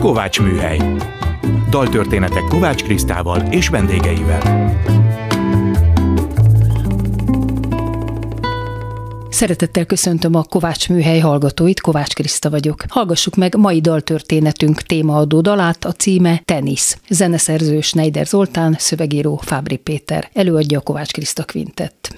Kovács Műhely. Daltörténetek Kovács Krisztával és vendégeivel. Szeretettel köszöntöm a Kovács Műhely hallgatóit, Kovács Kriszta vagyok. Hallgassuk meg mai daltörténetünk témaadó dalát, a címe Tenisz. Zeneszerző Schneider Zoltán, szövegíró Fábri Péter. Előadja a Kovács Kriszta Quintett.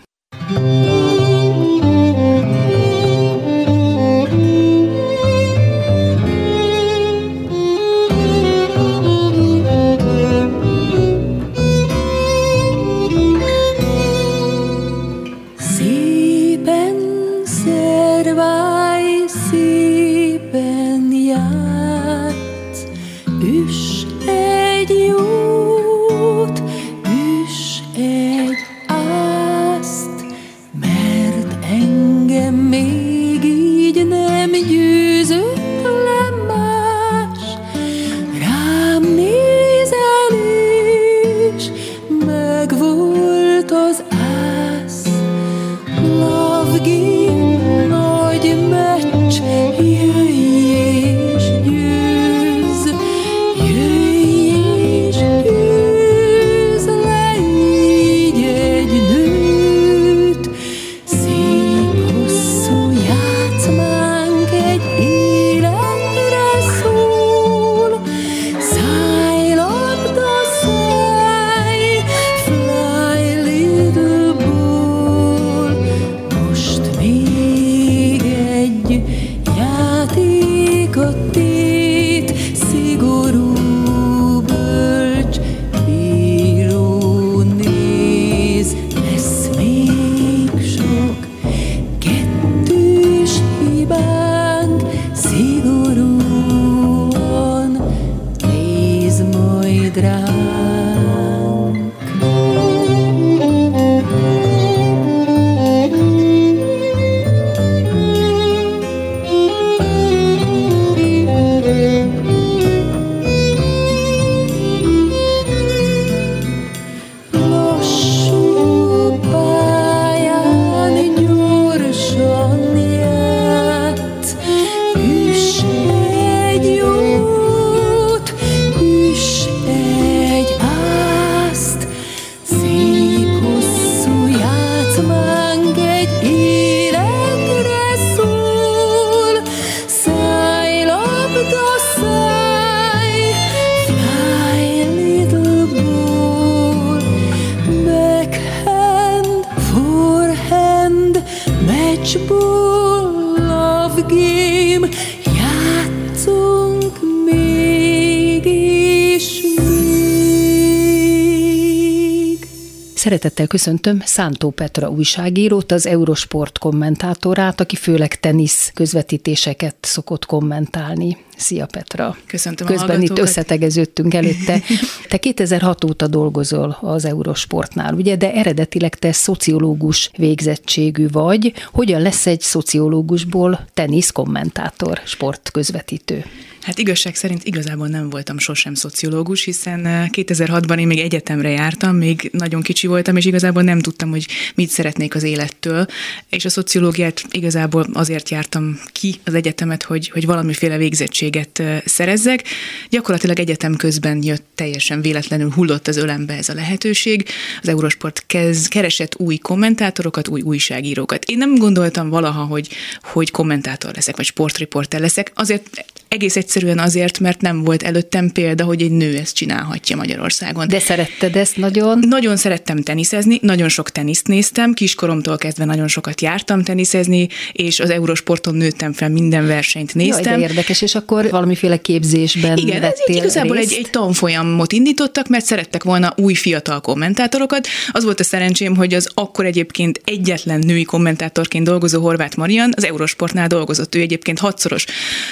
Szeretettel köszöntöm Szántó Petra újságírót, az Eurosport kommentátorát, aki főleg tenisz közvetítéseket szokott kommentálni. Szia Petra! Köszöntöm Közben itt összetegeződtünk előtte. Te 2006 óta dolgozol az Eurosportnál, ugye, de eredetileg te szociológus végzettségű vagy. Hogyan lesz egy szociológusból tenisz kommentátor, sportközvetítő? Hát igazság szerint igazából nem voltam sosem szociológus, hiszen 2006-ban eh, én még egyetemre jártam, még nagyon kicsi voltam, és igazából nem tudtam, hogy mit szeretnék az élettől, és a szociológiát igazából azért jártam ki az egyetemet, hogy, hogy valamiféle végzettséget eh, szerezzek. Gyakorlatilag egyetem közben jött teljesen véletlenül hullott az ölembe ez a lehetőség. Az Eurosport kez, keresett új kommentátorokat, új újságírókat. Én nem gondoltam valaha, hogy, hogy kommentátor leszek, vagy sportriporter leszek. Azért egész egyszerűen azért, mert nem volt előttem példa, hogy egy nő ezt csinálhatja Magyarországon. De szeretted ezt nagyon? Nagyon szerettem teniszezni, nagyon sok teniszt néztem, kiskoromtól kezdve nagyon sokat jártam teniszezni, és az Eurosporton nőttem fel, minden versenyt néztem. Jaj, de érdekes, és akkor valamiféle képzésben Igen, ez egy, igazából részt? egy, egy tanfolyamot indítottak, mert szerettek volna új fiatal kommentátorokat. Az volt a szerencsém, hogy az akkor egyébként egyetlen női kommentátorként dolgozó Horváth Marian az Eurosportnál dolgozott. Ő egyébként hatszoros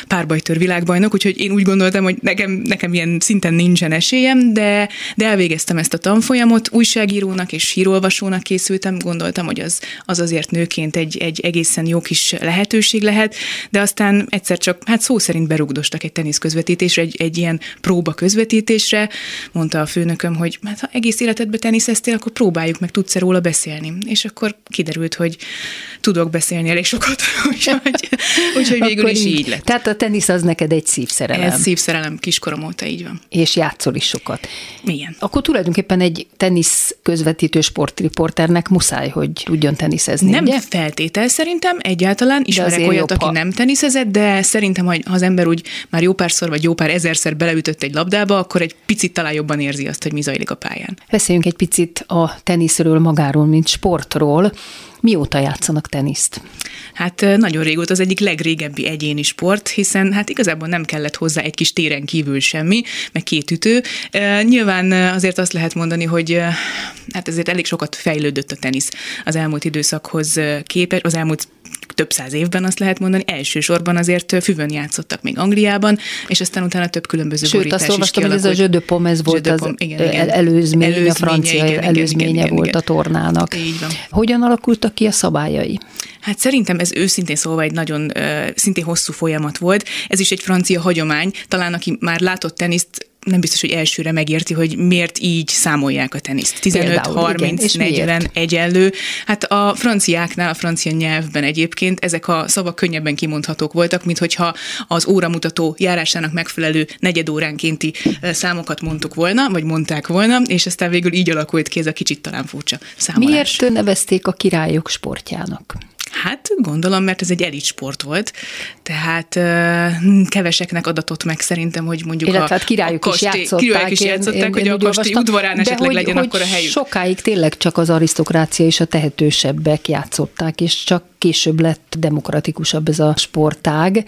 párbajtör világbajnok, úgyhogy én úgy gondoltam, hogy nekem, nekem ilyen szinten nincsen esélyem, de, de elvégeztem ezt a tanfolyamot, újságírónak és hírolvasónak készültem, gondoltam, hogy az, az azért nőként egy, egy egészen jó kis lehetőség lehet, de aztán egyszer csak, hát szó szerint berugdostak egy tenisz közvetítésre, egy, egy ilyen próba közvetítésre, mondta a főnököm, hogy hát ha egész életedben teniszeztél, akkor próbáljuk meg, tudsz róla beszélni. És akkor kiderült, hogy tudok beszélni elég sokat, úgyhogy, úgyhogy végül is így lett. Tehát a tenisz az neked egy szívszerelem. Ez szívszerelem kiskorom óta, így van. És játszol is sokat. Igen. Akkor tulajdonképpen egy tenisz közvetítő sportriporternek muszáj, hogy tudjon teniszezni, Nem ugye? feltétel szerintem, egyáltalán ismerek olyat, jobb, aki ha- nem teniszezett, de szerintem, hogy ha az ember úgy már jó párszor vagy jó pár ezerszer beleütött egy labdába, akkor egy picit talán jobban érzi azt, hogy mi zajlik a pályán. Beszéljünk egy picit a teniszről magáról, mint sportról. Mióta játszanak teniszt? Hát nagyon régóta az egyik legrégebbi egyéni sport, hiszen hát igazából nem kellett hozzá egy kis téren kívül semmi, meg két ütő. Nyilván azért azt lehet mondani, hogy hát ezért elég sokat fejlődött a tenisz az elmúlt időszakhoz képest, az elmúlt több száz évben azt lehet mondani, elsősorban azért füvön játszottak még Angliában, és aztán utána több különböző Sőt, borítás azt olvastam, hogy ez a. Jeu de ez volt Jeu az igen, igen. előzmény, a Előzménye, francia igen, előzménye igen, igen, volt igen. a tornának. Így van. Hogyan alakultak ki a szabályai? Hát szerintem ez őszintén szólva egy nagyon szintén hosszú folyamat volt. Ez is egy francia hagyomány. Talán aki már látott teniszt, nem biztos, hogy elsőre megérti, hogy miért így számolják a teniszt. 15, Például, 30, igen, és 40, miért? egyenlő. Hát a franciáknál, a francia nyelvben egyébként ezek a szavak könnyebben kimondhatók voltak, mint hogyha az óramutató járásának megfelelő negyedóránkénti ö, számokat mondtuk volna, vagy mondták volna, és aztán végül így alakult ki ez a kicsit talán furcsa számolás. Miért nevezték a királyok sportjának? Hát gondolom, mert ez egy elit sport volt, tehát keveseknek adatott meg szerintem, hogy mondjuk Illetve a, hát királyok a is kastély- játszották. királyok is én- játszották, én- hogy én a kastély udvarán esetleg hogy, legyen hogy akkor a helyük. sokáig tényleg csak az arisztokrácia és a tehetősebbek játszották, és csak később lett demokratikusabb ez a sportág.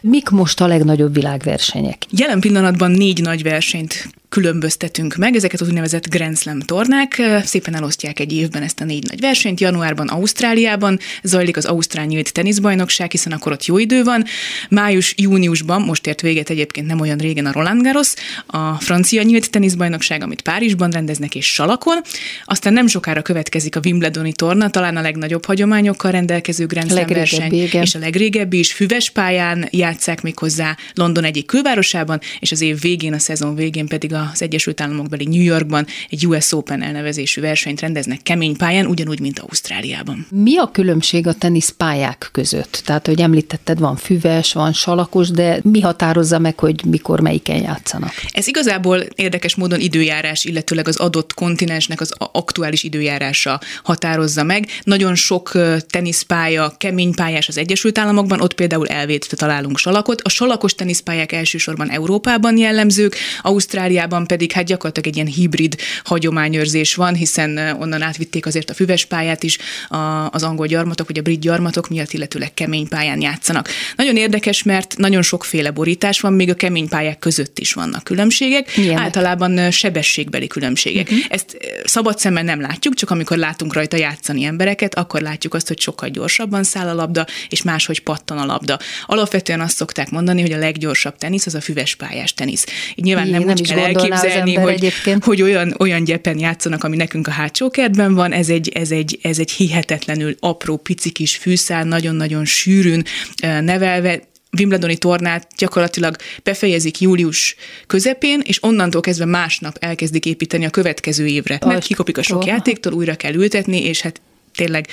Mik most a legnagyobb világversenyek? Jelen pillanatban négy nagy versenyt különböztetünk meg, ezeket az úgynevezett Grand Slam tornák. Szépen elosztják egy évben ezt a négy nagy versenyt. Januárban Ausztráliában zajlik az Ausztrál Nyílt Teniszbajnokság, hiszen akkor ott jó idő van. Május-júniusban, most ért véget egyébként nem olyan régen a Roland Garros, a francia nyílt teniszbajnokság, amit Párizsban rendeznek és Salakon. Aztán nem sokára következik a Wimbledoni torna, talán a legnagyobb hagyományokkal rendelkező Grand Slam verseny, igen. és a legrégebbi is füves pályán játszák még hozzá London egyik külvárosában, és az év végén, a szezon végén pedig az Egyesült Államokbeli New Yorkban egy US Open elnevezésű versenyt rendeznek kemény pályán, ugyanúgy, mint Ausztráliában. Mi a különbség a teniszpályák között? Tehát, hogy említetted, van füves, van salakos, de mi határozza meg, hogy mikor melyiken játszanak? Ez igazából érdekes módon időjárás, illetőleg az adott kontinensnek az aktuális időjárása határozza meg. Nagyon sok teniszpálya, kemény pályás az Egyesült Államokban, ott például elvétve találunk salakot. A salakos teniszpályák elsősorban Európában jellemzők, Ausztráliában pedig hát gyakorlatilag egy ilyen hibrid hagyományőrzés van, hiszen onnan átvitték azért a füves pályát is a- az angol gyarmatok, vagy a brit gyarmatok miatt, illetőleg kemény pályán játszanak. Nagyon érdekes, mert nagyon sokféle borítás van, még a kemény pályák között is vannak különbségek. Milyenek? Általában sebességbeli különbségek. Uh-huh. Ezt szabad szemmel nem látjuk, csak amikor látunk rajta játszani embereket, akkor látjuk azt, hogy sokkal gyorsabban száll a labda, és máshogy pattan a labda. Alapvetően azt szokták mondani, hogy a leggyorsabb tenisz az a füves pályás tenisz. Így nyilván Jé, nem, nem úgy kell elképzelni, hogy, egyébként. hogy olyan, olyan gyepen játszanak, ami nekünk a hátsó kertben van. Ez egy, ez egy, ez egy hihetetlenül apró, pici kis fűszál, nagyon-nagyon sűrűn nevelve, Wimbledoni tornát gyakorlatilag befejezik július közepén, és onnantól kezdve másnap elkezdik építeni a következő évre. Mert kikopik a sok játéktól, újra kell ültetni, és hát tényleg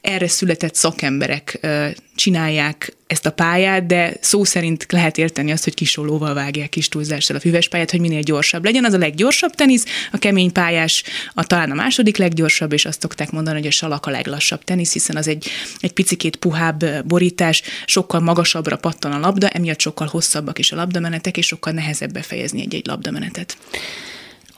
erre született szakemberek csinálják ezt a pályát, de szó szerint lehet érteni azt, hogy kisolóval vágják kis túlzással a füves pályát, hogy minél gyorsabb legyen. Az a leggyorsabb tenisz, a kemény pályás a talán a második leggyorsabb, és azt szokták mondani, hogy a salak a leglassabb tenisz, hiszen az egy, egy picikét puhább borítás, sokkal magasabbra pattan a labda, emiatt sokkal hosszabbak is a labdamenetek, és sokkal nehezebb befejezni egy-egy labdamenetet.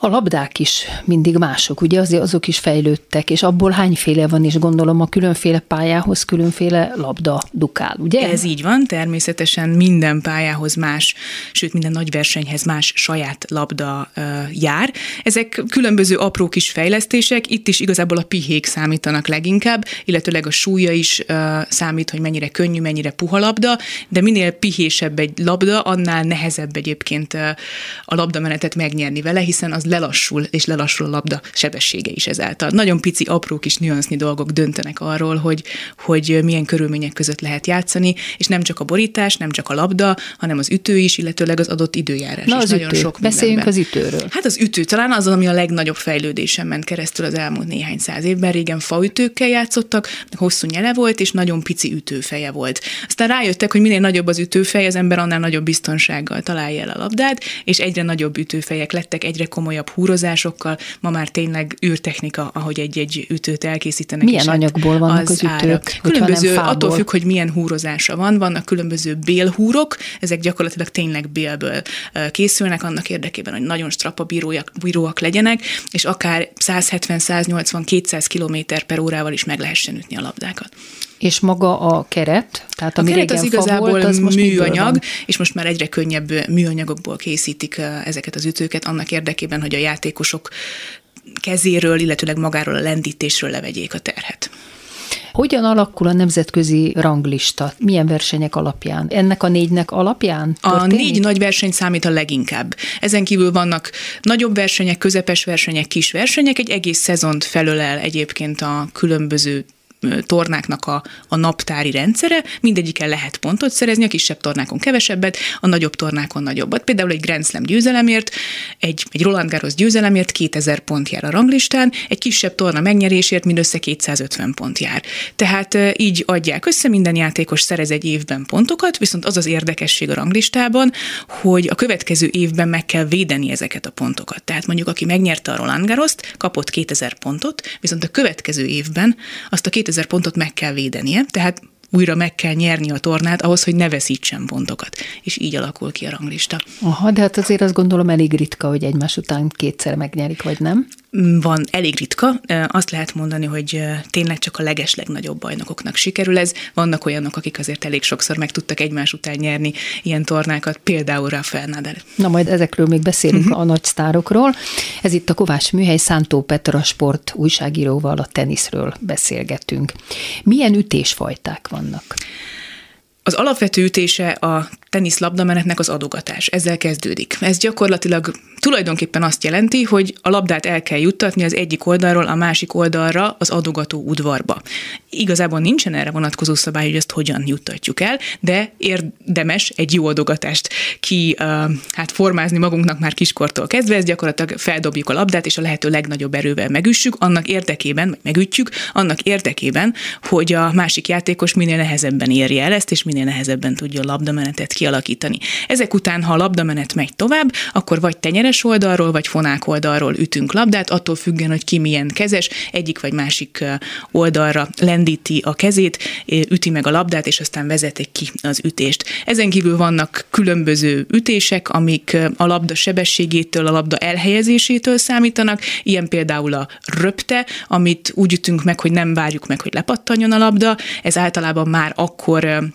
A labdák is mindig mások, ugye azért azok is fejlődtek, és abból hányféle van, és gondolom a különféle pályához különféle labda dukál, ugye? Ez így van, természetesen minden pályához más, sőt minden nagy versenyhez más saját labda ö, jár. Ezek különböző apró kis fejlesztések, itt is igazából a pihék számítanak leginkább, illetőleg a súlya is ö, számít, hogy mennyire könnyű, mennyire puha labda, de minél pihésebb egy labda, annál nehezebb egyébként ö, a labdamenetet megnyerni vele, hiszen az lelassul, és lelassul a labda sebessége is ezáltal. Nagyon pici, apró kis nüansznyi dolgok döntenek arról, hogy, hogy milyen körülmények között lehet játszani, és nem csak a borítás, nem csak a labda, hanem az ütő is, illetőleg az adott időjárás Na, is. az nagyon ütő. sok Beszéljünk az ütőről. Hát az ütő talán az, ami a legnagyobb fejlődésen ment keresztül az elmúlt néhány száz évben. Régen faütőkkel játszottak, hosszú nyele volt, és nagyon pici ütőfeje volt. Aztán rájöttek, hogy minél nagyobb az ütőfej, az ember annál nagyobb biztonsággal találja el a labdát, és egyre nagyobb ütőfejek lettek, egyre komolyabb húrozásokkal. Ma már tényleg űrtechnika, ahogy egy-egy ütőt elkészítenek. Milyen hát anyagból vannak az, az ütők? Különböző, attól függ, hogy milyen húrozása van. Vannak különböző bélhúrok, ezek gyakorlatilag tényleg bélből készülnek annak érdekében, hogy nagyon strappa bíróak, bíróak legyenek, és akár 170, 180, 200 km per órával is meg lehessen ütni a labdákat. És maga a keret, tehát a keret az igazából volt, az most műanyag, és most már egyre könnyebb műanyagokból készítik ezeket az ütőket annak érdekében, hogy a játékosok kezéről, illetőleg magáról a lendítésről levegyék a terhet. Hogyan alakul a nemzetközi ranglista? Milyen versenyek alapján? Ennek a négynek alapján? Történik? A négy nagy verseny számít a leginkább. Ezen kívül vannak nagyobb versenyek, közepes versenyek, kis versenyek, egy egész szezont felölel egyébként a különböző tornáknak a, a naptári rendszere, mindegyiken lehet pontot szerezni, a kisebb tornákon kevesebbet, a nagyobb tornákon nagyobbat. Például egy Grand Slam győzelemért, egy, egy Roland Garros győzelemért 2000 pont jár a ranglistán, egy kisebb torna megnyerésért mindössze 250 pont jár. Tehát így adják össze, minden játékos szerez egy évben pontokat, viszont az az érdekesség a ranglistában, hogy a következő évben meg kell védeni ezeket a pontokat. Tehát mondjuk, aki megnyerte a Roland Garrost, kapott 2000 pontot, viszont a következő évben azt a 2000 2000 pontot meg kell védenie, tehát újra meg kell nyerni a tornát ahhoz, hogy ne veszítsen pontokat. És így alakul ki a ranglista. Aha, de hát azért azt gondolom elég ritka, hogy egymás után kétszer megnyerik, vagy nem? Van elég ritka. Azt lehet mondani, hogy tényleg csak a leges legnagyobb bajnokoknak sikerül ez. Vannak olyanok, akik azért elég sokszor meg tudtak egymás után nyerni ilyen tornákat, például Rafael Nadal. Na majd ezekről még beszélünk uh-huh. a nagy sztárokról. Ez itt a Kovács Műhely Szántó Petra Sport újságíróval a teniszről beszélgetünk. Milyen ütésfajták vannak? Az alapvető ütése a teniszlabdamenetnek az adogatás. Ezzel kezdődik. Ez gyakorlatilag tulajdonképpen azt jelenti, hogy a labdát el kell juttatni az egyik oldalról a másik oldalra az adogató udvarba. Igazából nincsen erre vonatkozó szabály, hogy ezt hogyan juttatjuk el, de érdemes egy jó adogatást ki hát formázni magunknak már kiskortól kezdve, ez gyakorlatilag feldobjuk a labdát, és a lehető legnagyobb erővel megüssük, annak érdekében, vagy megütjük, annak érdekében, hogy a másik játékos minél nehezebben érje el ezt, és minél nehezebben tudja a labdamenetet kialakítani. Ezek után, ha a labdamenet megy tovább, akkor vagy tenyeres oldalról, vagy fonák oldalról ütünk labdát, attól függően, hogy ki milyen kezes, egyik vagy másik oldalra lendíti a kezét, üti meg a labdát, és aztán vezetik ki az ütést. Ezen kívül vannak különböző ütések, amik a labda sebességétől, a labda elhelyezésétől számítanak, ilyen például a röpte, amit úgy ütünk meg, hogy nem várjuk meg, hogy lepattanjon a labda, ez általában már akkor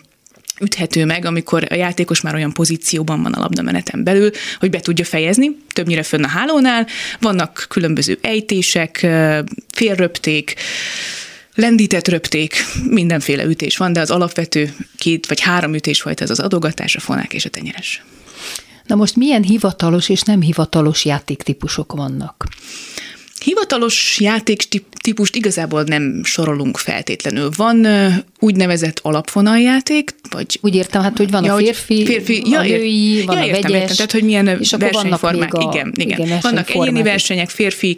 üthető meg, amikor a játékos már olyan pozícióban van a labdameneten belül, hogy be tudja fejezni, többnyire fönn a hálónál. Vannak különböző ejtések, félröpték, lendített röpték, mindenféle ütés van, de az alapvető két vagy három ütés volt ez az adogatás, a fonák és a tenyeres. Na most milyen hivatalos és nem hivatalos játéktípusok vannak? Hivatalos játéktípust igazából nem sorolunk feltétlenül. Van úgynevezett alapvonaljáték, vagy... Úgy értem, hát, hogy van ja, a férfi, férfi ja, a női, van ja, a értem, vegyes, értem, tehát, hogy milyen és versenyformák. A, igen, igen. igen vannak egyéni versenyek, férfi,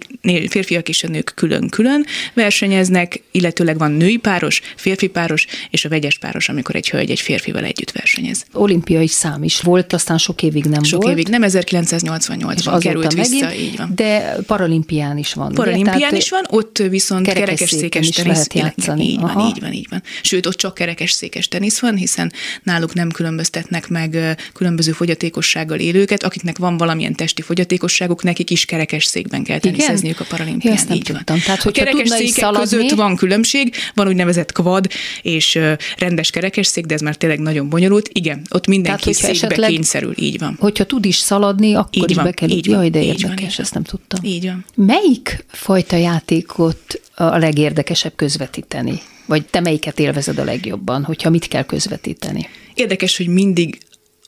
férfiak és a nők külön-külön versenyeznek, illetőleg van női páros, férfi páros, és a vegyes páros, amikor egy hölgy egy férfival együtt versenyez. Olimpiai szám is volt, aztán sok évig nem sok volt. Sok évig, nem 1988-ban került vissza, megint, így van. De paralimpián is van. Paralimpián is van, ott viszont kerekesszékes tenisz. Lehet játszani. Így van, így van, így van. Sőt, ott csak kerekesszékes tenisz van, hiszen náluk nem különböztetnek meg különböző fogyatékossággal élőket, akiknek van valamilyen testi fogyatékosságuk, nekik is kerekes székben kell teniszezniük a paralimpián. Ezt nem így tudtam. Van. Tehát, a kerekes székek szaladni... között van különbség, van úgynevezett kvad és rendes kerekesszék, de ez már tényleg nagyon bonyolult. Igen, ott mindenki Tehát, székbe esetleg, kényszerül, így van. Hogyha tud is szaladni, akkor így is van, be kell. Így van, Jaj, de érdekes, van, ezt nem tudtam. Így van. Melyik fajta játékot a legérdekesebb közvetíteni? Vagy te melyiket élvezed a legjobban, hogyha mit kell közvetíteni? Érdekes, hogy mindig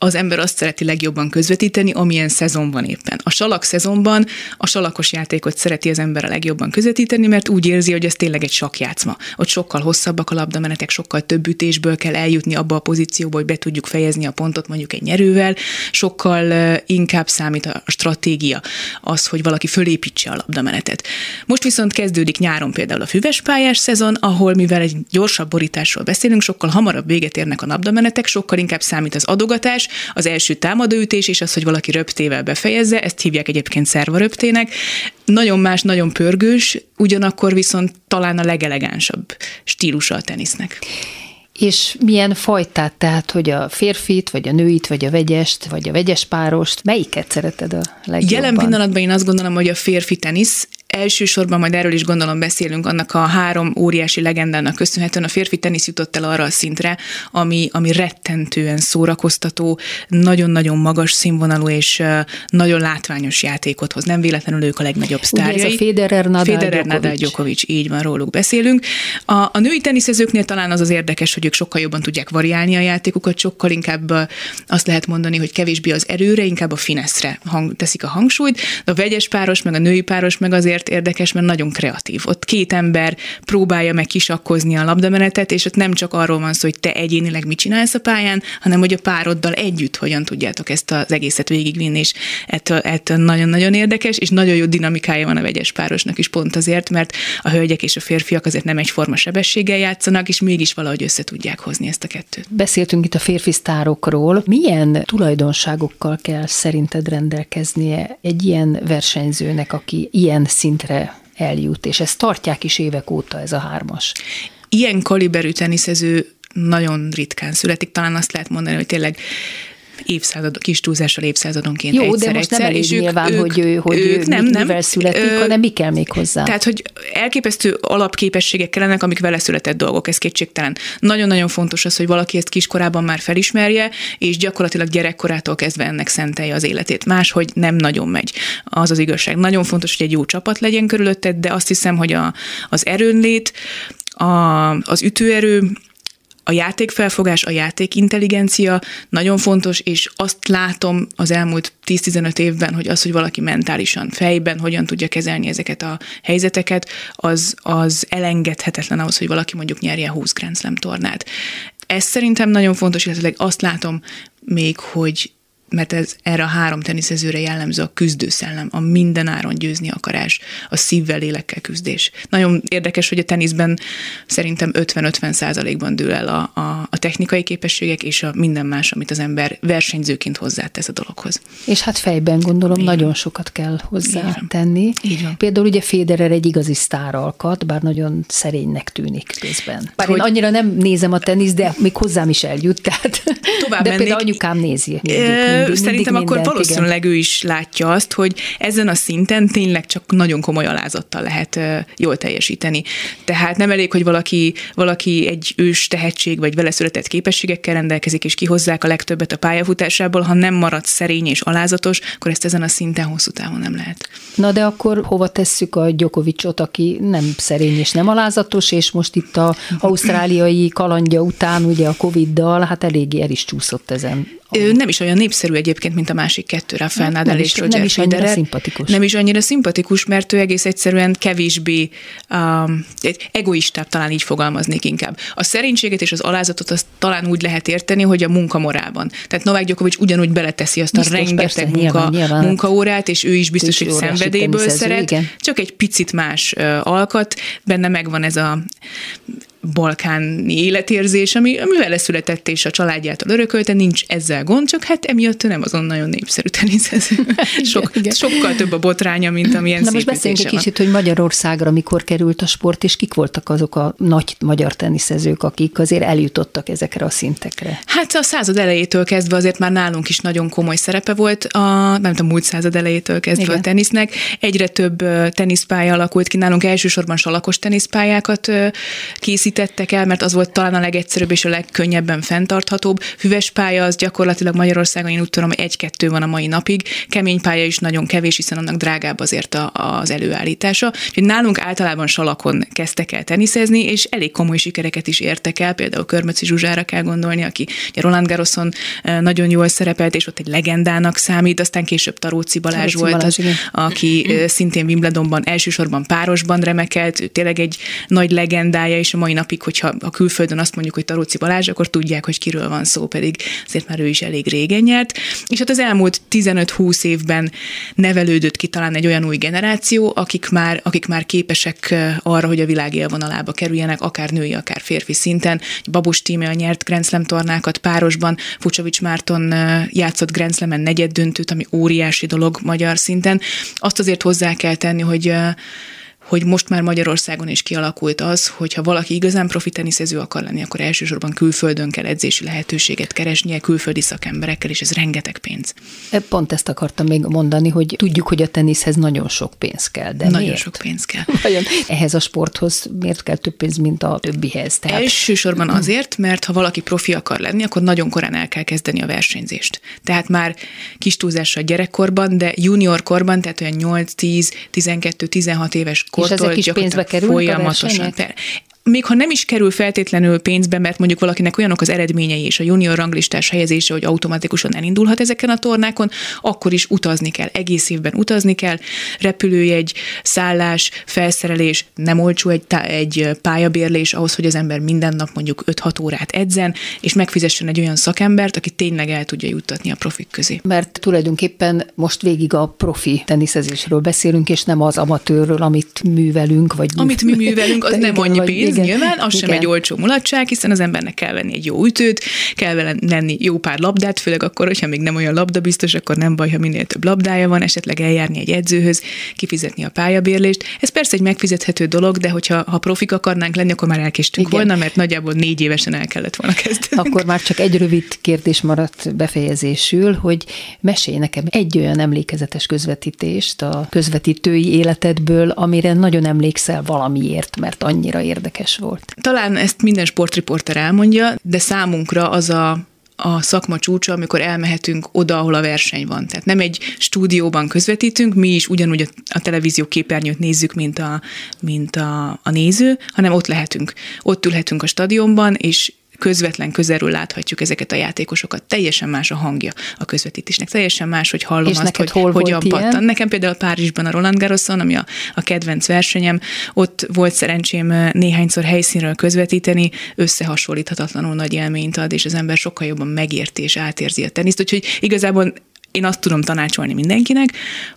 az ember azt szereti legjobban közvetíteni, amilyen szezon van éppen. A salak szezonban a salakos játékot szereti az ember a legjobban közvetíteni, mert úgy érzi, hogy ez tényleg egy sakjátszma. Ott sokkal hosszabbak a labdamenetek, sokkal több ütésből kell eljutni abba a pozícióba, hogy be tudjuk fejezni a pontot mondjuk egy nyerővel, sokkal inkább számít a stratégia, az, hogy valaki fölépítse a labdamenetet. Most viszont kezdődik nyáron például a füves pályás szezon, ahol mivel egy gyorsabb borításról beszélünk, sokkal hamarabb véget érnek a labdamenetek, sokkal inkább számít az adogatás, az első támadóütés és az, hogy valaki röptével befejezze, ezt hívják egyébként szervaröptének. Nagyon más, nagyon pörgős, ugyanakkor viszont talán a legelegánsabb stílusa a tenisznek. És milyen fajtát, tehát, hogy a férfit, vagy a nőit, vagy a vegyest, vagy a vegyes párost, melyiket szereted a legjobban? Jelen pillanatban én azt gondolom, hogy a férfi tenisz elsősorban majd erről is gondolom beszélünk, annak a három óriási legendának köszönhetően a férfi tenisz jutott el arra a szintre, ami, ami rettentően szórakoztató, nagyon-nagyon magas színvonalú és nagyon látványos játékot hoz. Nem véletlenül ők a legnagyobb sztárjai. Ugye ez a Federer, Nadal, Federer, Nadal, Djokovic, így van, róluk beszélünk. A, a női teniszezőknél talán az az érdekes, hogy ők sokkal jobban tudják variálni a játékukat, sokkal inkább azt lehet mondani, hogy kevésbé az erőre, inkább a fineszre hang, teszik a hangsúlyt. De a vegyes páros, meg a női páros meg azért azért érdekes, mert nagyon kreatív. Ott két ember próbálja meg kisakkozni a labdamenetet, és ott nem csak arról van szó, hogy te egyénileg mit csinálsz a pályán, hanem hogy a pároddal együtt hogyan tudjátok ezt az egészet végigvinni, és ettől, ettől nagyon-nagyon érdekes, és nagyon jó dinamikája van a vegyes párosnak is pont azért, mert a hölgyek és a férfiak azért nem egyforma sebességgel játszanak, és mégis valahogy össze tudják hozni ezt a kettőt. Beszéltünk itt a férfi sztárokról. Milyen tulajdonságokkal kell szerinted rendelkeznie egy ilyen versenyzőnek, aki ilyen szint szintre eljut, és ezt tartják is évek óta ez a hármas. Ilyen kaliberű teniszező nagyon ritkán születik, talán azt lehet mondani, hogy tényleg évszázad, kis túlzással évszázadonként Jó, egyszer, de most egyszer, nem elég és nyilván, ők, hogy ő, hogy ők ő nem, nem, mivel születik, ö, hanem mi kell még hozzá. Tehát, hogy elképesztő alapképességek kellenek, amik vele született dolgok, ez kétségtelen. Nagyon-nagyon fontos az, hogy valaki ezt kiskorában már felismerje, és gyakorlatilag gyerekkorától kezdve ennek szentelje az életét. Máshogy nem nagyon megy. Az az igazság. Nagyon fontos, hogy egy jó csapat legyen körülötted, de azt hiszem, hogy a, az erőnlét, a, az ütőerő, a játékfelfogás, a játékintelligencia nagyon fontos, és azt látom az elmúlt 10-15 évben, hogy az, hogy valaki mentálisan, fejben hogyan tudja kezelni ezeket a helyzeteket, az, az elengedhetetlen ahhoz, hogy valaki mondjuk nyerje 20 Grand Slam tornát. Ez szerintem nagyon fontos, illetve azt látom még, hogy mert ez erre a három teniszezőre jellemző a küzdőszellem, a mindenáron győzni akarás, a szívvel, lélekkel küzdés. Nagyon érdekes, hogy a teniszben szerintem 50-50 százalékban dől el a, a, a technikai képességek és a minden más, amit az ember versenyzőként hozzátesz a dologhoz. És hát fejben gondolom Igen. nagyon sokat kell hozzá tenni. Például ugye Federer egy igazi sztáralkat, bár nagyon szerénynek tűnik közben. Bár hogy... én annyira nem nézem a tenisz, de még hozzám is eljut, tehát Tovább de mennék. például anyukám nézi. Mindig mindig, szerintem mindig akkor valószínűleg igen. ő is látja azt, hogy ezen a szinten tényleg csak nagyon komoly alázattal lehet jól teljesíteni. Tehát nem elég, hogy valaki, valaki egy ős tehetség vagy vele született képességekkel rendelkezik, és kihozzák a legtöbbet a pályafutásából, ha nem marad szerény és alázatos, akkor ezt ezen a szinten hosszú távon nem lehet. Na de akkor hova tesszük a Gyokovicsot, aki nem szerény és nem alázatos, és most itt a ausztráliai kalandja után, ugye a Covid-dal, hát eléggé el is csúszott ezen ő nem is olyan népszerű egyébként, mint a másik kettő, Rafael Nadal és Roger Nem is annyira szimpatikus. Nem is annyira szimpatikus, mert ő egész egyszerűen kevésbé um, egoistább, talán így fogalmaznék inkább. A szerénységet és az alázatot azt talán úgy lehet érteni, hogy a munkamorában. Tehát Novák Gyokovics ugyanúgy beleteszi azt biztos, a rengeteg persze, munka, nyilván, nyilván. munkaórát, és ő is biztos, hogy szenvedélyből szeret, igen. csak egy picit más alkat, benne megvan ez a balkáni életérzés, ami, ami vele született és a családjától örökölte, nincs ezzel gond, csak hát emiatt nem azon nagyon népszerű teniszező. Sok, igen. Sokkal több a botránya, mint amilyen Na most beszéljünk egy kicsit, hogy Magyarországra mikor került a sport, és kik voltak azok a nagy magyar teniszezők, akik azért eljutottak ezekre a szintekre? Hát a század elejétől kezdve azért már nálunk is nagyon komoly szerepe volt, a, nem tudom, múlt század elejétől kezdve Igen. a tenisznek. Egyre több teniszpálya alakult ki nálunk, elsősorban salakos teniszpályákat készít veszítettek el, mert az volt talán a legegyszerűbb és a legkönnyebben fenntarthatóbb. Füves pálya az gyakorlatilag Magyarországon én úgy tudom, hogy egy-kettő van a mai napig. Kemény pálya is nagyon kevés, hiszen annak drágább azért a, az előállítása. Úgyhogy nálunk általában salakon kezdtek el teniszezni, és elég komoly sikereket is értek el. Például Körmöci Zsuzsára kell gondolni, aki Roland Garroson nagyon jól szerepelt, és ott egy legendának számít, aztán később Taróci Balázs Taróci volt, Balázs, az, aki mm. szintén Wimbledonban elsősorban párosban remekelt, ő tényleg egy nagy legendája, és a mai napig, hogyha a külföldön azt mondjuk, hogy Taróci Balázs, akkor tudják, hogy kiről van szó, pedig azért már ő is elég régen nyert. És hát az elmúlt 15-20 évben nevelődött ki talán egy olyan új generáció, akik már, akik már képesek arra, hogy a világ élvonalába kerüljenek, akár női, akár férfi szinten. Babos a nyert Grand Slam tornákat párosban, Fucsovics Márton játszott Grand Slam-en negyed döntőt, ami óriási dolog magyar szinten. Azt azért hozzá kell tenni, hogy hogy most már Magyarországon is kialakult az, hogy ha valaki igazán profi teniszező akar lenni, akkor elsősorban külföldön kell edzési lehetőséget keresnie, külföldi szakemberekkel, és ez rengeteg pénz. Pont ezt akartam még mondani, hogy tudjuk, hogy a teniszhez nagyon sok pénz kell. De nagyon miért? sok pénz kell. Vajon ehhez a sporthoz miért kell több pénz, mint a többihez? Tehát... Elsősorban azért, mert ha valaki profi akar lenni, akkor nagyon korán el kell kezdeni a versenyzést. Tehát már kis túlzással gyerekkorban, de juniorkorban, tehát olyan 8, 10, 12, 16 éves kortól és ezek is pénzbe kerülnek folyamatosan. A még ha nem is kerül feltétlenül pénzbe, mert mondjuk valakinek olyanok az eredményei és a junior ranglistás helyezése, hogy automatikusan elindulhat ezeken a tornákon, akkor is utazni kell, egész évben utazni kell, repülőjegy, szállás, felszerelés, nem olcsó egy, egy pályabérlés ahhoz, hogy az ember minden nap mondjuk 5-6 órát edzen, és megfizessen egy olyan szakembert, aki tényleg el tudja juttatni a profik közé. Mert tulajdonképpen most végig a profi teniszezésről beszélünk, és nem az amatőrről, amit művelünk, vagy amit mi művelünk, az nem annyi pénz, igen. nyilván, az Igen. sem egy olcsó mulatság, hiszen az embernek kell venni egy jó ütőt, kell vele lenni jó pár labdát, főleg akkor, hogyha még nem olyan labda biztos, akkor nem baj, ha minél több labdája van, esetleg eljárni egy edzőhöz, kifizetni a pályabérlést. Ez persze egy megfizethető dolog, de hogyha ha profik akarnánk lenni, akkor már elkéstünk Igen. volna, mert nagyjából négy évesen el kellett volna kezdeni. Akkor már csak egy rövid kérdés maradt befejezésül, hogy mesélj nekem egy olyan emlékezetes közvetítést a közvetítői életedből, amire nagyon emlékszel valamiért, mert annyira érdekes érdekes volt. Talán ezt minden sportriporter elmondja, de számunkra az a a szakma csúcsa, amikor elmehetünk oda, ahol a verseny van. Tehát nem egy stúdióban közvetítünk, mi is ugyanúgy a, a televízió képernyőt nézzük, mint a, mint a, a néző, hanem ott lehetünk. Ott ülhetünk a stadionban, és közvetlen közelről láthatjuk ezeket a játékosokat. Teljesen más a hangja a közvetítésnek, teljesen más, hogy hallom És azt, hogy hol hogyan pattan. Nekem például Párizsban a Roland Garroson, ami a, a kedvenc versenyem, ott volt szerencsém néhányszor helyszínről közvetíteni, összehasonlíthatatlanul nagy élményt ad, és az ember sokkal jobban megérti és átérzi a teniszt, úgyhogy igazából én azt tudom tanácsolni mindenkinek,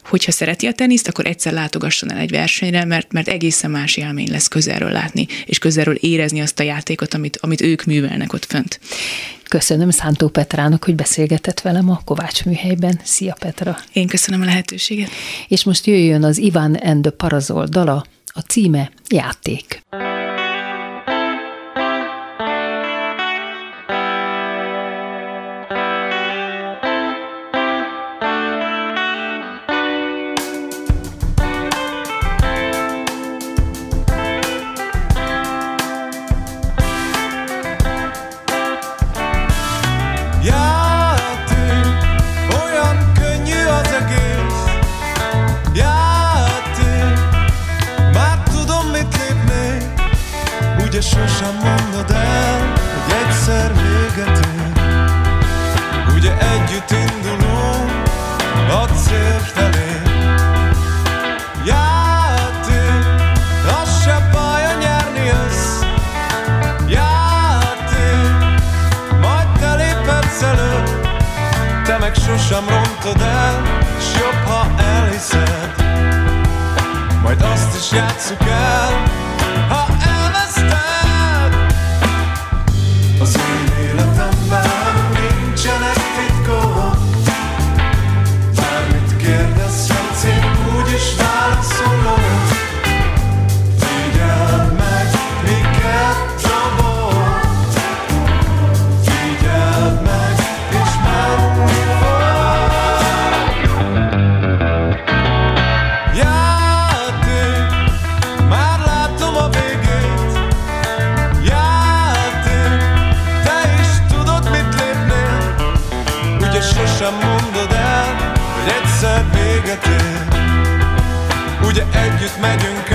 hogy ha szereti a teniszt, akkor egyszer látogasson el egy versenyre, mert, mert egészen más élmény lesz közelről látni, és közelről érezni azt a játékot, amit, amit ők művelnek ott fönt. Köszönöm Szántó Petrának, hogy beszélgetett velem a Kovács műhelyben. Szia Petra! Én köszönöm a lehetőséget. És most jöjjön az Ivan and the Parazol dala, a címe Játék. sem sosem mondod el, hogy egyszer véget ér. Ugye együtt indulunk a cél felé. Játék, az se baj, a nyerni jössz. Játék, majd te lépedsz elő, te meg sosem rontod el, s jobb, ha elhiszed. Majd azt is játsszuk el, együtt megyünk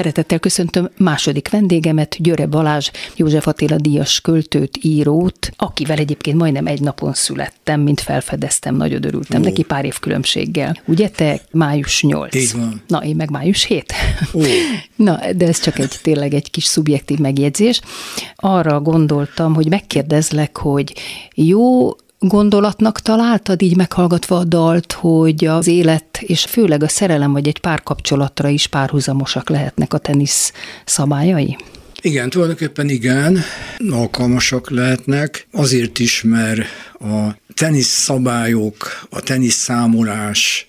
Szeretettel köszöntöm második vendégemet, Györe Balázs, József Attila díjas költőt, írót, akivel egyébként majdnem egy napon születtem, mint felfedeztem, nagyon örültem Ó. neki pár év különbséggel. Ugye te május 8. Így van. Na, én meg május 7. Ó. Na, de ez csak egy tényleg egy kis szubjektív megjegyzés. Arra gondoltam, hogy megkérdezlek, hogy jó gondolatnak találtad így meghallgatva a dalt, hogy az élet és főleg a szerelem vagy egy párkapcsolatra is párhuzamosak lehetnek a tenisz szabályai? Igen, tulajdonképpen igen, alkalmasak lehetnek, azért is, mert a tenisz szabályok, a tenisz számolás,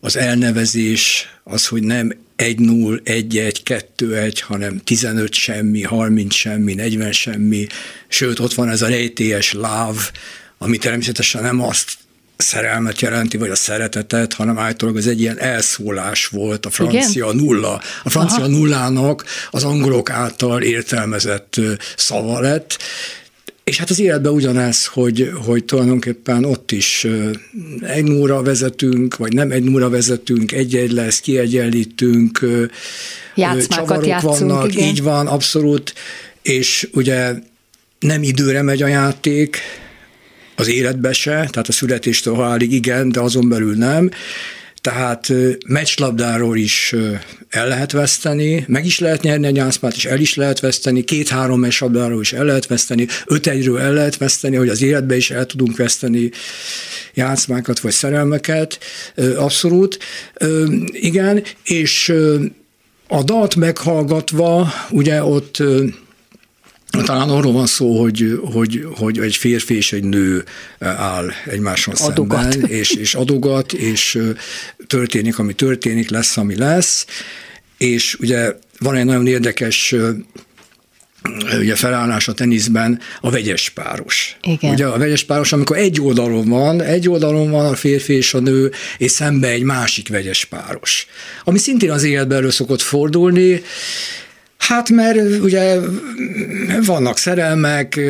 az elnevezés, az, hogy nem 1-0, 1-1, 2-1, hanem 15 semmi, 30 semmi, 40 semmi, sőt ott van ez a rejtélyes láv, ami természetesen nem azt szerelmet jelenti, vagy a szeretetet, hanem általában ez egy ilyen elszólás volt, a francia Igen? nulla. A francia Aha. nullának az angolok által értelmezett szava lett, és hát az életben ugyanez, hogy, hogy tulajdonképpen ott is egy núra vezetünk, vagy nem egy núra vezetünk, egy-egy lesz, kiegyenlítünk, Játszmákat csavarok játszunk, vannak, igen. így van, abszolút, és ugye nem időre megy a játék, az életbe se, tehát a születéstől halálig igen, de azon belül nem. Tehát meccslabdáról is el lehet veszteni, meg is lehet nyerni egy játszmát, és el is lehet veszteni, két-három meccslabdáról is el lehet veszteni, öt egyről el lehet veszteni, hogy az életbe is el tudunk veszteni játszmákat vagy szerelmeket, abszolút. Igen, és a dalt meghallgatva, ugye ott talán arról van szó, hogy, hogy, hogy egy férfi és egy nő áll egymáson Adogat. szemben, és, és adogat, és ö, történik, ami történik, lesz, ami lesz, és ugye van egy nagyon érdekes ö, ugye felállás a teniszben a vegyes páros. Igen. Ugye a vegyes páros, amikor egy oldalon van, egy oldalon van a férfi és a nő, és szembe egy másik vegyes páros. Ami szintén az életben elő szokott fordulni, Hát mert ugye vannak szerelmek,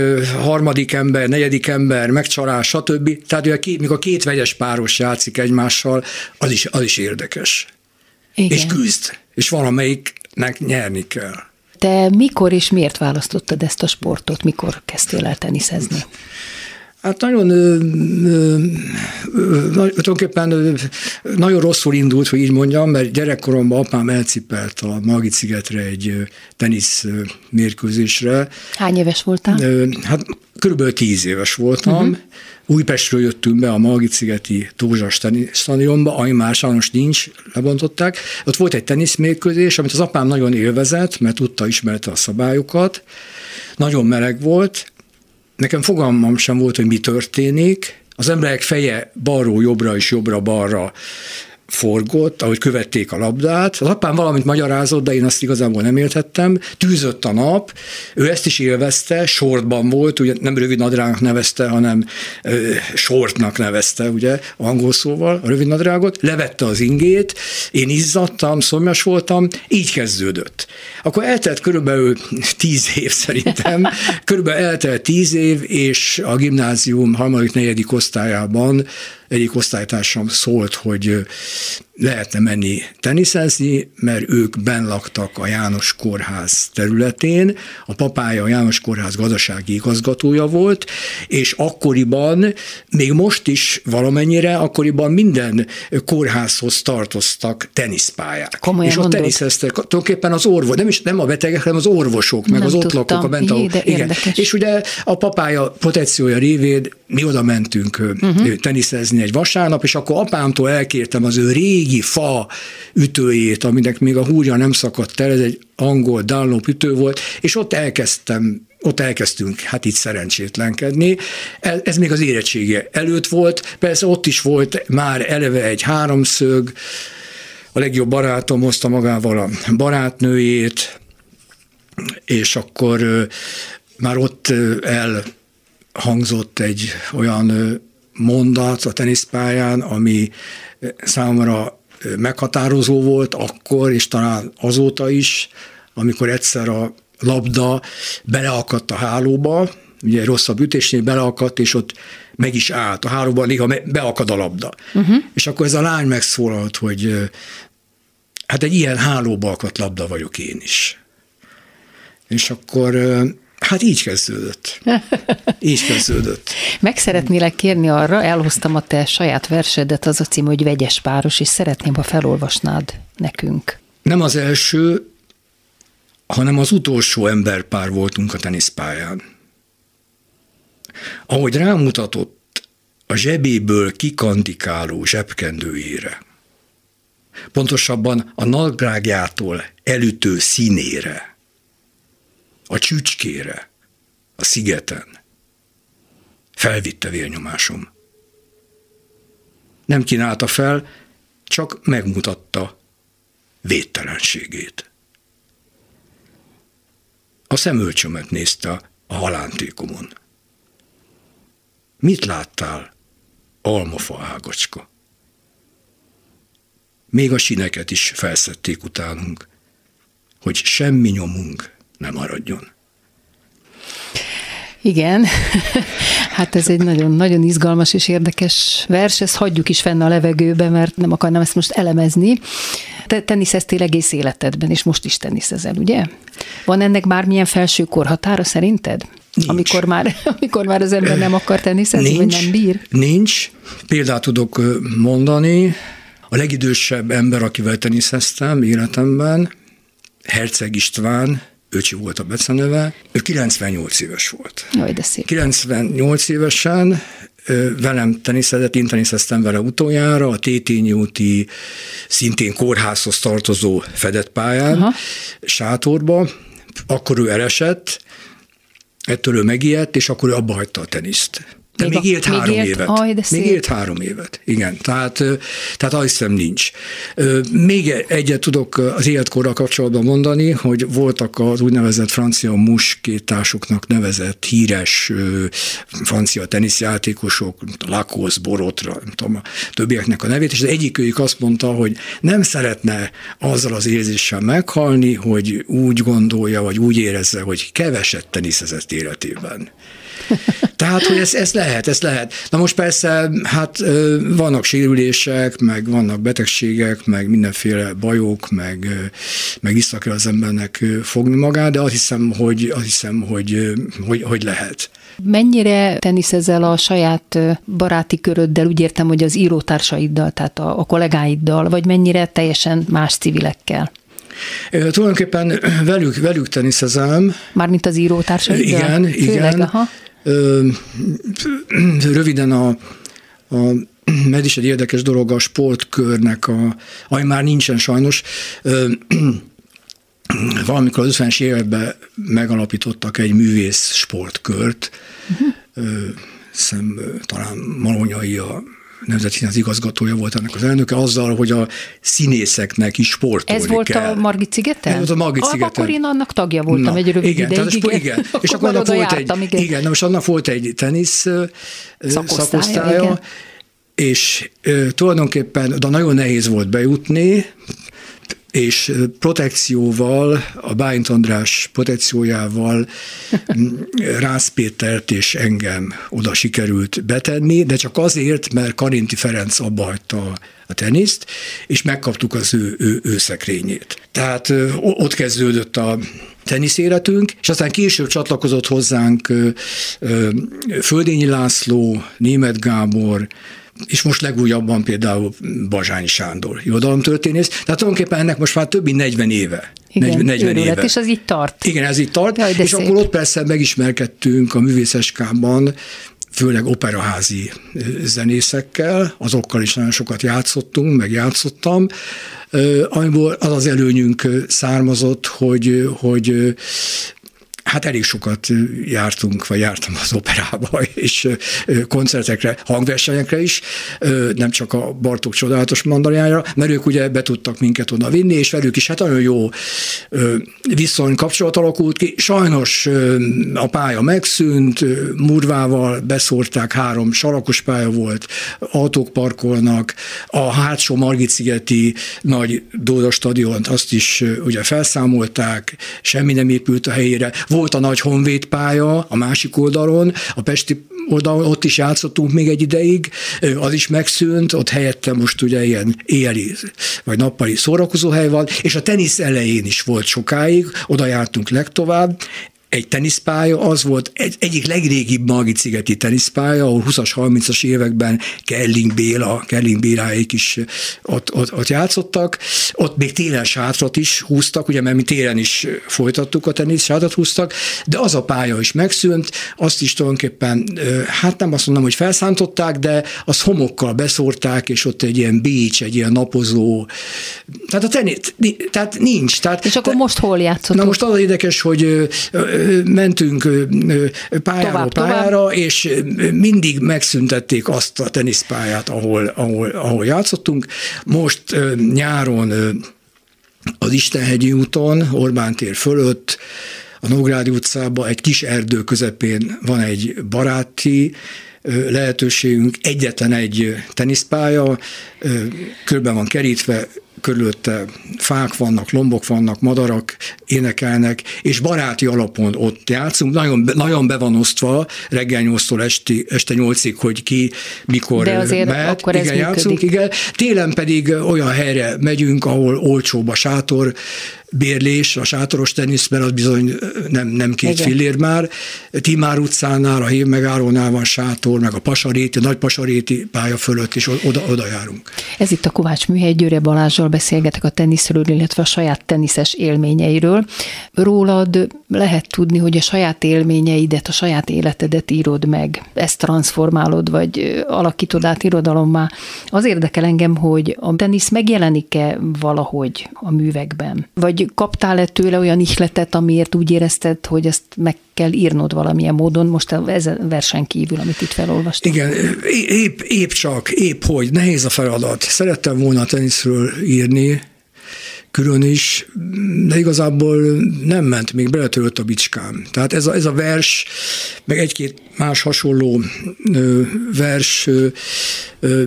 harmadik ember, negyedik ember, megcsalás, stb. Tehát ugye két, mikor két vegyes páros játszik egymással, az is, az is érdekes. Igen. És küzd. És valamelyiknek nyerni kell. Te mikor és miért választottad ezt a sportot? Mikor kezdtél el teniszezni? Hát nagyon, ö, ö, ö, tulajdonképpen nagyon rosszul indult, hogy így mondjam, mert gyerekkoromban apám elcipelt a Margit szigetre egy tenisz mérkőzésre. Hány éves voltál? Hát körülbelül tíz éves voltam, uh-huh. Újpestről jöttünk be a Margit-szigeti Tózsas stadionba, ami már sajnos nincs, lebontották. Ott volt egy teniszmérkőzés, amit az apám nagyon élvezett, mert tudta, ismerte a szabályokat. Nagyon meleg volt. Nekem fogalmam sem volt, hogy mi történik. Az emberek feje balról jobbra és jobbra-balra forgott, ahogy követték a labdát. Az apám valamit magyarázott, de én azt igazából nem értettem. Tűzött a nap, ő ezt is élvezte, sortban volt, ugye nem rövid nadrágnak nevezte, hanem ö, sortnak nevezte, ugye, angol szóval, a rövid nadrágot, levette az ingét, én izzadtam, szomjas voltam, így kezdődött. Akkor eltelt körülbelül tíz év szerintem, körülbelül eltelt tíz év, és a gimnázium harmadik, negyedik osztályában egyik osztálytársam szólt, hogy lehetne menni teniszezni, mert ők benn laktak a János Kórház területén, a papája a János Kórház gazdasági igazgatója volt, és akkoriban, még most is valamennyire, akkoriban minden kórházhoz tartoztak teniszpályák. Komolyan és ott mondod? teniszeztek, tulajdonképpen az orvos, nem is nem a betegek, hanem az orvosok, meg Nem az ott tudtam. lakók, a bent Jé, de igen. érdekes. És ugye a papája protekciója révén mi oda mentünk uh-huh. teniszezni egy vasárnap, és akkor apámtól elkértem az ő régi fa ütőjét, aminek még a húrja nem szakadt el, ez egy angol Dunlop ütő volt, és ott elkezdtem ott elkezdtünk hát itt szerencsétlenkedni. Ez, még az érettsége előtt volt, persze ott is volt már eleve egy háromszög, a legjobb barátom hozta magával a barátnőjét, és akkor már ott elhangzott egy olyan mondat a teniszpályán, ami számomra meghatározó volt akkor, és talán azóta is, amikor egyszer a labda beleakadt a hálóba, ugye rosszabb ütésnél beleakadt, és ott meg is állt. A hálóban néha beakad a labda. Uh-huh. És akkor ez a lány megszólalt, hogy hát egy ilyen hálóba akadt labda vagyok én is. És akkor hát így kezdődött. Így kezdődött. Meg szeretnélek kérni arra, elhoztam a te saját versedet, az a cím, hogy Vegyes páros, és szeretném, ha felolvasnád nekünk. Nem az első, hanem az utolsó emberpár voltunk a teniszpályán. Ahogy rámutatott a zsebéből kikandikáló zsebkendőjére, pontosabban a nadrágjától elütő színére, a csücskére, a szigeten, felvitte vérnyomásom. Nem kínálta fel, csak megmutatta védtelenségét. A szemölcsömet nézte a halántékomon. Mit láttál, almafa ágacska? Még a sineket is felszedték utánunk, hogy semmi nyomunk nem maradjon. Igen, hát ez egy nagyon-nagyon izgalmas és érdekes vers, ezt hagyjuk is fenn a levegőbe, mert nem akarnám ezt most elemezni. Te teniszeztél egész életedben, és most is teniszezel, ugye? Van ennek bármilyen felső korhatára szerinted? Nincs. Amikor már, amikor már az ember nem akar teniszezni, vagy nem bír? Nincs. Példát tudok mondani. A legidősebb ember, akivel teniszeztem életemben, Herceg István, Öcsi volt a beceneve, ő 98 éves volt. Jaj, de szép. 98 évesen velem teniszezett, én teniszeztem vele utoljára, a Tétényi úti szintén kórházhoz tartozó fedett pályán, Aha. sátorba, akkor ő elesett, ettől ő megijedt, és akkor ő abba hagyta a teniszt. De Még még, élt még három élt? évet. Aj, de még szép. élt három évet, igen. Tehát, tehát azt hiszem nincs. Még egyet tudok az életkorral kapcsolatban mondani, hogy voltak az úgynevezett francia muskétásoknak nevezett híres francia teniszjátékosok, Lacoste, Borotra, nem tudom, a többieknek a nevét, és az egyikőjük azt mondta, hogy nem szeretne azzal az érzéssel meghalni, hogy úgy gondolja, vagy úgy érezze, hogy keveset teniszezett életében. Tehát, hogy ez, ez lehet, ez lehet. Na most persze, hát vannak sérülések, meg vannak betegségek, meg mindenféle bajok, meg, meg vissza kell az embernek fogni magát, de azt hiszem, hogy, azt hiszem, hogy, hogy, hogy lehet. Mennyire teniszezel a saját baráti köröddel, úgy értem, hogy az írótársaiddal, tehát a, a kollégáiddal, vagy mennyire teljesen más civilekkel? Tulajdonképpen velük, velük teniszezem, Mármint az írótársaiddal? Igen, Főleg, igen. aha. Röviden a, a ez is egy érdekes dolog a sportkörnek, a, ami már nincsen sajnos, valamikor az 50-es években megalapítottak egy művész sportkört, uh-huh. szem, talán Malonyai a Nemzeti az igazgatója volt ennek az elnöke, azzal, hogy a színészeknek is sportolni Ez volt kell. a Margit szigeten? Ez volt a Margit szigeten. Akkor én annak tagja voltam Na, egy rövid igen, ideig. Tehát, igen. igen. és akkor annak volt jártam, egy, igen. igen, most annak volt egy tenisz szakosztálya, szakosztálya igen. és ö, tulajdonképpen de nagyon nehéz volt bejutni, és protekcióval, a Bájnt András protekciójával Rász Pétert és engem oda sikerült betenni, de csak azért, mert Karinti Ferenc abba hagyta a teniszt, és megkaptuk az ő, ő, ő szekrényét. Tehát ott kezdődött a tenisz életünk, és aztán később csatlakozott hozzánk Földényi László, Német Gábor, és most legújabban például Bazsányi Sándor, irodalomtörténész. Tehát tulajdonképpen ennek most már több mint 40 éve. Igen, 40, 40 éve. és ez így tart. Igen, ez így tart, Jaj, és szép. akkor ott persze megismerkedtünk a művészeskában, főleg operaházi zenészekkel, azokkal is nagyon sokat játszottunk, meg játszottam, amiből az az előnyünk származott, hogy, hogy Hát elég sokat jártunk, vagy jártam az operába, és koncertekre, hangversenyekre is, nem csak a Bartók csodálatos mandarájára, mert ők ugye be tudtak minket oda vinni, és velük is hát nagyon jó viszony, kapcsolat alakult ki. Sajnos a pálya megszűnt, murvával beszórták, három sarakos pálya volt, autók parkolnak, a hátsó Margit-szigeti nagy Dóda stadiont, azt is ugye felszámolták, semmi nem épült a helyére. Volt a nagy Honvéd pálya a másik oldalon, a Pesti oldalon, ott is játszottunk még egy ideig, az is megszűnt, ott helyette most ugye ilyen éjjeli vagy nappali szórakozóhely van, és a tenisz elején is volt sokáig, oda jártunk legtovább, egy teniszpálya, az volt egy, egyik legrégibb Margit-szigeti teniszpálya, ahol 20-as, 30-as években Kelling Béla, Kelling Béláik is ott, ott, ott játszottak. Ott még télen sátrat is húztak, ugye, mert mi télen is folytattuk a tenisz, sátrat húztak, de az a pálya is megszűnt, azt is tulajdonképpen, hát nem azt mondom, hogy felszántották, de az homokkal beszórták, és ott egy ilyen beach, egy ilyen napozó, tehát a tenisz, tehát nincs. Tehát, és akkor most hol játszottunk? Na most az érdekes, hogy mentünk pályáról tovább, pályára, tovább. és mindig megszüntették azt a teniszpályát, ahol, ahol, ahol játszottunk. Most nyáron az Istenhegyi úton, Orbán tér fölött, a Nógrádi utcában egy kis erdő közepén van egy baráti lehetőségünk, egyetlen egy teniszpálya, körben van kerítve, körülötte fák vannak, lombok vannak, madarak énekelnek, és baráti alapon ott játszunk. Nagyon, nagyon be van osztva reggel 8-tól esti, este 8-ig, hogy ki mikor De azért mehet. Akkor igen, játszunk, igen. Télen pedig olyan helyre megyünk, ahol olcsóbb a sátor, bérlés, a sátoros teniszben az bizony nem, nem két Igen. fillér már. Timár utcánál, a hív megállónál van sátor, meg a Pasaréti, a nagy Pasaréti pálya fölött, és oda, oda járunk. Ez itt a Kovács Műhely, Győre Balázsral beszélgetek a teniszről, illetve a saját teniszes élményeiről. Rólad lehet tudni, hogy a saját élményeidet, a saját életedet írod meg, ezt transformálod, vagy alakítod át irodalommá. Az érdekel engem, hogy a tenisz megjelenik-e valahogy a művekben? Vagy kaptál-e tőle olyan ihletet, amiért úgy érezted, hogy ezt meg kell írnod valamilyen módon, most ez a versen kívül, amit itt felolvastam? Igen, épp, épp csak, épp hogy, nehéz a feladat. Szerettem volna teniszről írni, külön is, de igazából nem ment, még beletörött a bicskám. Tehát ez a, ez a vers, meg egy-két más hasonló ö, vers ö, ö,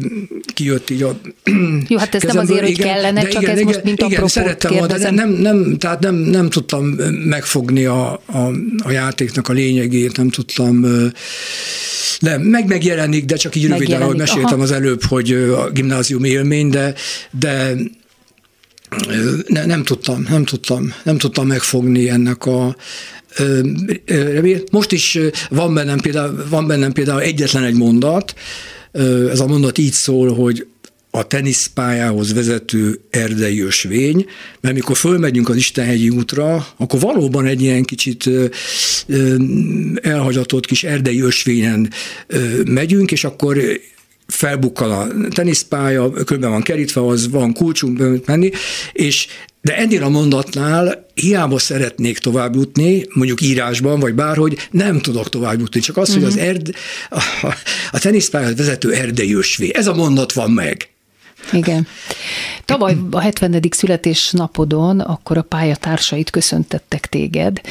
kijött így a Jó, hát ez kezemből. nem azért, hogy igen, kellene, csak igen, ez igen, most mint igen, szerettem volna, de nem, nem, tehát nem, nem tudtam megfogni a, a, a játéknak a lényegét, nem tudtam nem, meg megjelenik, de csak így röviden, ahogy meséltem Aha. az előbb, hogy a gimnázium élmény, de, de ne, nem tudtam, nem tudtam, nem tudtam megfogni ennek a, most is van bennem például, van bennem például egyetlen egy mondat, ez a mondat így szól, hogy a teniszpályához vezető erdei ösvény, mert mikor fölmegyünk az Istenhegyi útra, akkor valóban egy ilyen kicsit elhagyatott kis erdei ösvényen megyünk, és akkor felbukkan a teniszpálya, körben van kerítve, az van kulcsunk menni, és de ennél a mondatnál hiába szeretnék tovább jutni, mondjuk írásban, vagy bárhogy, nem tudok tovább jutni. Csak az, uh-huh. hogy az mhm. erd, a, a teniszpályát vezető erdei ösvé. Ez a mondat van meg. Igen. Tavaly a 70. születésnapodon akkor a pályatársait köszöntettek téged.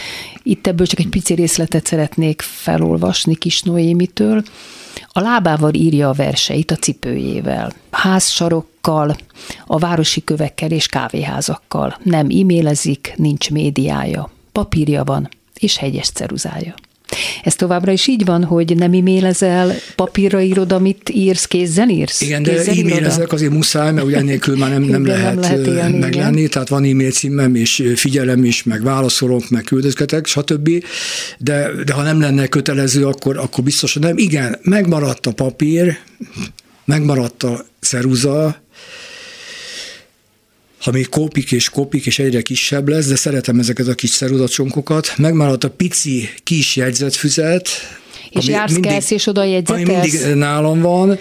Itt ebből csak egy pici részletet szeretnék felolvasni Kis Noémitől. A lábával írja a verseit a cipőjével. Házsarokkal, a városi kövekkel és kávéházakkal. Nem e-mailezik, nincs médiája. Papírja van, és hegyes ceruzája. Ez továbbra is így van, hogy nem e-mailezel, papírra írod, amit írsz, kézzel írsz? Igen, de e-mailezek azért muszáj, mert ugye ennélkül már nem, nem igen, lehet, nem lehet élni, meglenni, igen. tehát van e-mail címem, és figyelem is, meg válaszolok, meg küldözgetek, stb. De, de ha nem lenne kötelező, akkor, akkor biztosan nem. Igen, megmaradt a papír, megmaradt a ceruza, ami kopik és kopik, és egyre kisebb lesz, de szeretem ezeket a kis ceruzacsonkokat. Megmaradt a pici kis jegyzetfüzet, és jársz, mindig, kelsz, és oda jegyzetelsz. Ami mindig nálam van,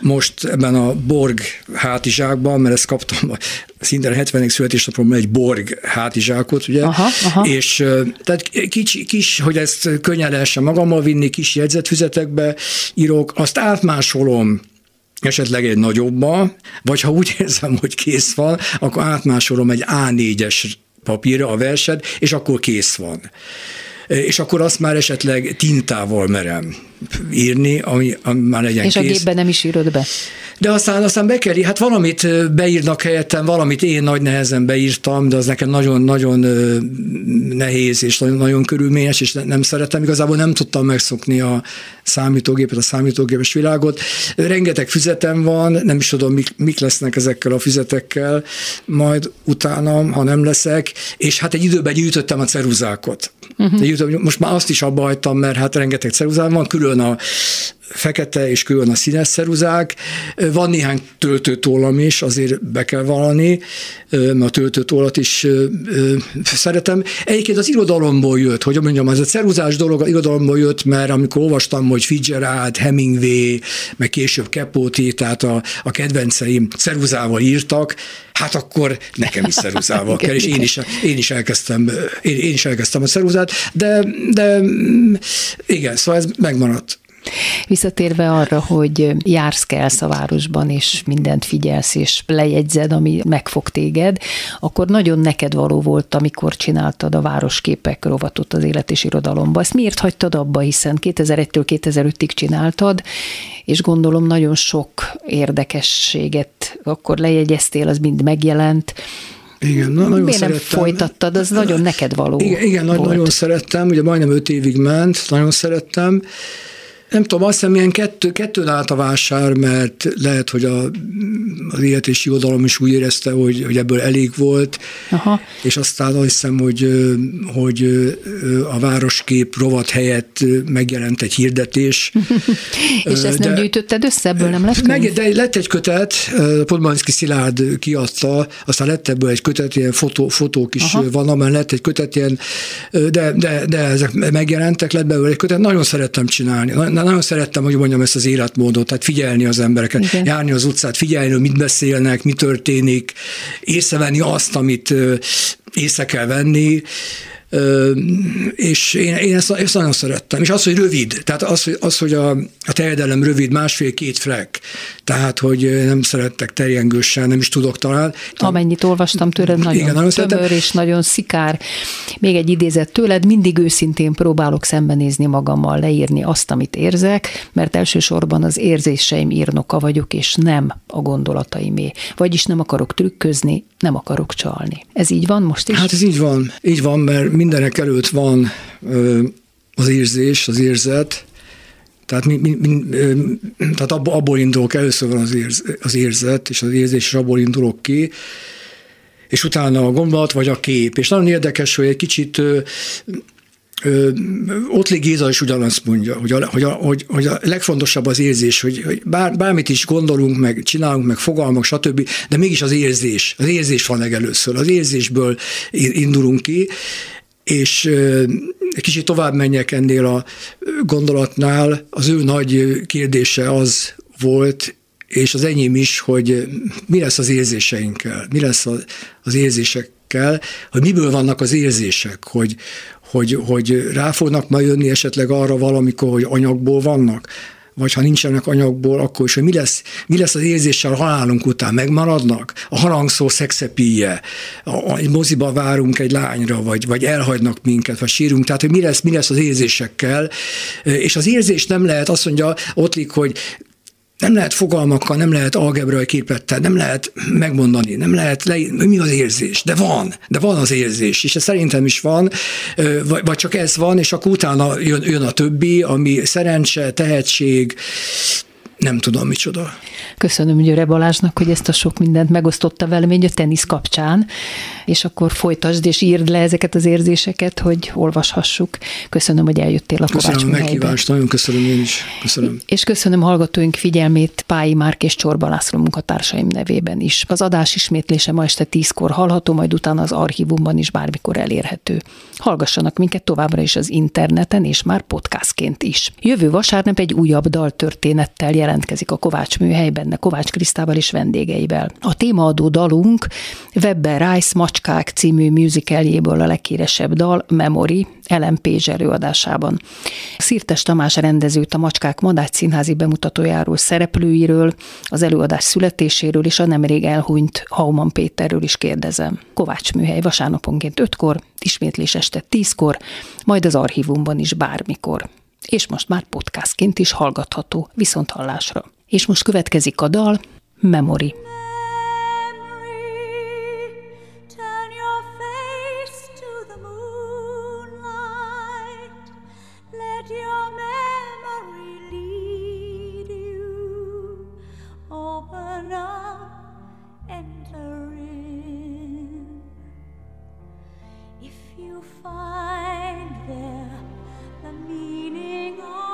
most ebben a Borg hátizsákban, mert ezt kaptam szinte a 70. születésnapomban egy Borg hátizsákot, ugye, aha, aha. és tehát kis, kis, hogy ezt könnyen lehessen magammal vinni, kis jegyzetfüzetekbe írok, azt átmásolom esetleg egy nagyobba, vagy ha úgy érzem, hogy kész van, akkor átmásolom egy A4-es papírra a verset, és akkor kész van. És akkor azt már esetleg tintával merem írni, ami, ami már legyen És kész. a gépben nem is írod be? De aztán, aztán bekeri, hát valamit beírnak helyettem, valamit én nagy nehezen beírtam, de az nekem nagyon-nagyon nehéz és nagyon, nagyon körülményes, és nem szeretem. Igazából nem tudtam megszokni a számítógépet, a számítógépes világot. Rengeteg füzetem van, nem is tudom, mik, mik lesznek ezekkel a füzetekkel, majd utánam, ha nem leszek, és hát egy időben gyűjtöttem a ceruzákot. Uh-huh. Most már azt is abba hagytam, mert hát rengeteg ceruzám van, külön a fekete és külön a színes ceruzák. Van néhány töltőtólam is, azért be kell valani, mert a töltőtólat is szeretem. Egyébként az irodalomból jött, hogy mondjam, ez a ceruzás dolog az irodalomból jött, mert amikor olvastam, hogy Fitzgerald, Hemingway, meg később Kepóti, tehát a, a kedvenceim ceruzával írtak, hát akkor nekem is ceruzával kell, és én is, én is elkezdtem, én, én is elkezdtem a ceruzát, de, de igen, szóval ez megmaradt. Visszatérve arra, hogy jársz kelsz a városban, és mindent figyelsz, és lejegyzed, ami megfog téged, akkor nagyon neked való volt, amikor csináltad a városképek rovatot az élet és irodalomba. Ezt miért hagytad abba, hiszen 2001-től 2005-ig csináltad, és gondolom nagyon sok érdekességet akkor lejegyeztél, az mind megjelent, igen, na, nagyon Miért szerettem. nem folytattad? Az nagyon neked való Igen, igen volt. nagyon szerettem, ugye majdnem öt évig ment, nagyon szerettem, nem tudom, azt hiszem, ilyen kettő, kettőn állt a vásár, mert lehet, hogy a, az élet és irodalom is úgy érezte, hogy, hogy ebből elég volt, Aha. és aztán azt hiszem, hogy, hogy a városkép rovat helyett megjelent egy hirdetés. és ezt nem gyűjtötted össze, ebből nem lett meg, De lett egy kötet, Podmanszki Szilárd kiadta, aztán lett ebből egy kötet, ilyen fotó, fotók is Aha. van, amely lett egy kötet, ilyen, de, de, de ezek megjelentek, lett belőle egy kötet, nagyon szerettem csinálni, nagyon szerettem, hogy mondjam ezt az életmódot, tehát figyelni az embereket, Igen. járni az utcát, figyelni, hogy mit beszélnek, mi történik, észrevenni azt, amit észre kell venni, és én, én ezt, ezt nagyon szerettem. És az, hogy rövid, tehát az, hogy, az, hogy a, a terjedelem rövid, másfél-két frek, tehát, hogy nem szerettek terjengősen, nem is tudok talán. Amennyit olvastam tőled, nagyon Igen, nagyon tömör szeretem. és nagyon szikár. Még egy idézet tőled, mindig őszintén próbálok szembenézni magammal, leírni azt, amit érzek, mert elsősorban az érzéseim írnoka vagyok, és nem a gondolataimé. Vagyis nem akarok trükközni, nem akarok csalni. Ez így van most is? Hát ez így van. Így van, mert mindenek előtt van az érzés, az érzet, tehát, mi, mi, mi, tehát abból indulok, először van az, érz, az érzet, és az érzés, és abból indulok ki, és utána a gondolat, vagy a kép. És nagyon érdekes, hogy egy kicsit Ottli Géza is ugyanazt mondja, hogy a, hogy, a, hogy, hogy a legfontosabb az érzés, hogy, hogy bár, bármit is gondolunk, meg csinálunk, meg fogalmak, stb., de mégis az érzés. Az érzés van legelőször. Az érzésből indulunk ki, és egy kicsit tovább menjek ennél a gondolatnál, az ő nagy kérdése az volt, és az enyém is, hogy mi lesz az érzéseinkkel, mi lesz az érzésekkel, hogy miből vannak az érzések, hogy, hogy, hogy rá fognak majd jönni esetleg arra valamikor, hogy anyagból vannak, vagy ha nincsenek anyagból, akkor is, hogy mi lesz, mi lesz az érzéssel a halálunk után, megmaradnak? A harangszó szexepíje, a, a moziba várunk egy lányra, vagy, vagy elhagynak minket, vagy sírunk, tehát hogy mi lesz, mi lesz az érzésekkel, és az érzés nem lehet, azt mondja Ottlik, hogy nem lehet fogalmakkal, nem lehet algebrai képettel, nem lehet megmondani, nem lehet le, mi az érzés, de van, de van az érzés, és ez szerintem is van, vagy csak ez van, és akkor utána jön, jön a többi, ami szerencse, tehetség, nem tudom micsoda. Köszönöm Győre Balázsnak, hogy ezt a sok mindent megosztotta velem egy a tenisz kapcsán, és akkor folytasd és írd le ezeket az érzéseket, hogy olvashassuk. Köszönöm, hogy eljöttél a Köszönöm a meghívást, nagyon köszönöm én is. Köszönöm. És köszönöm hallgatóink figyelmét Pályi Márk és Csorba László munkatársaim nevében is. Az adás ismétlése ma este tízkor hallható, majd utána az archívumban is bármikor elérhető. Hallgassanak minket továbbra is az interneten, és már podcastként is. Jövő vasárnap egy újabb daltörténettel jelentkezik a Kovács műhely, benne Kovács Krisztával és vendégeivel. A témaadó dalunk Webber Rice Macskák című musicaljéből a leghíresebb dal Memory, Ellen Page előadásában. Szirtes Tamás rendezőt a Macskák Madács színházi bemutatójáról, szereplőiről, az előadás születéséről és a nemrég elhunyt Hauman Péterről is kérdezem. Kovács műhely vasárnaponként 5-kor, ismétlés este 10-kor, majd az archívumban is bármikor és most már podcastként is hallgatható viszont hallásra. És most következik a dal Memory. Like a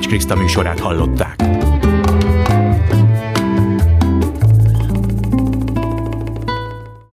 Kovács Kriszta műsorát hallották.